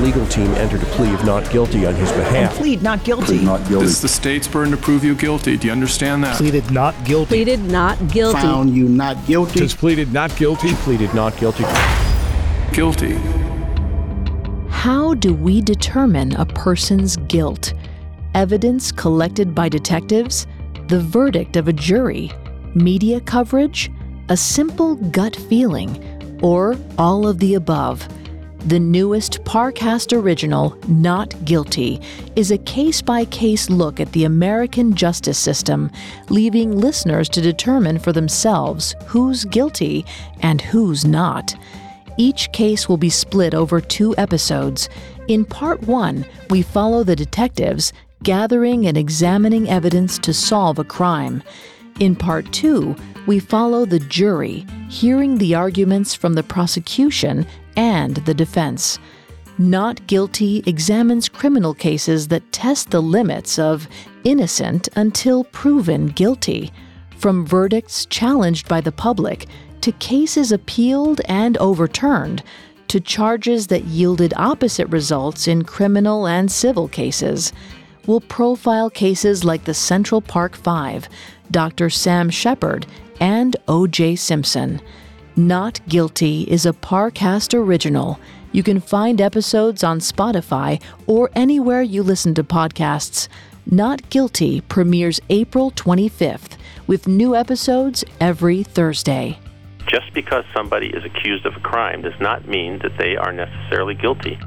legal team entered a plea of not guilty on his behalf. Plead not guilty. Plead not guilty. It's the state's burden to prove you guilty. Do you understand that? Pleaded not guilty. Pleaded not guilty. Found you not guilty. Has pleaded not guilty. Pleaded not guilty. Guilty. How do we determine a person's guilt? Evidence collected by detectives? The verdict of a jury? Media coverage? A simple gut feeling? Or all of the above? The newest Parcast original, Not Guilty, is a case by case look at the American justice system, leaving listeners to determine for themselves who's guilty and who's not. Each case will be split over two episodes. In part one, we follow the detectives gathering and examining evidence to solve a crime. In part two, we follow the jury hearing the arguments from the prosecution and the defense. Not Guilty examines criminal cases that test the limits of innocent until proven guilty, from verdicts challenged by the public to cases appealed and overturned, to charges that yielded opposite results in criminal and civil cases. We'll profile cases like the Central Park Five, Dr. Sam Sheppard, and O.J. Simpson. Not Guilty is a Parcast original. You can find episodes on Spotify or anywhere you listen to podcasts. Not Guilty premieres April 25th, with new episodes every Thursday. Just because somebody is accused of a crime does not mean that they are necessarily guilty.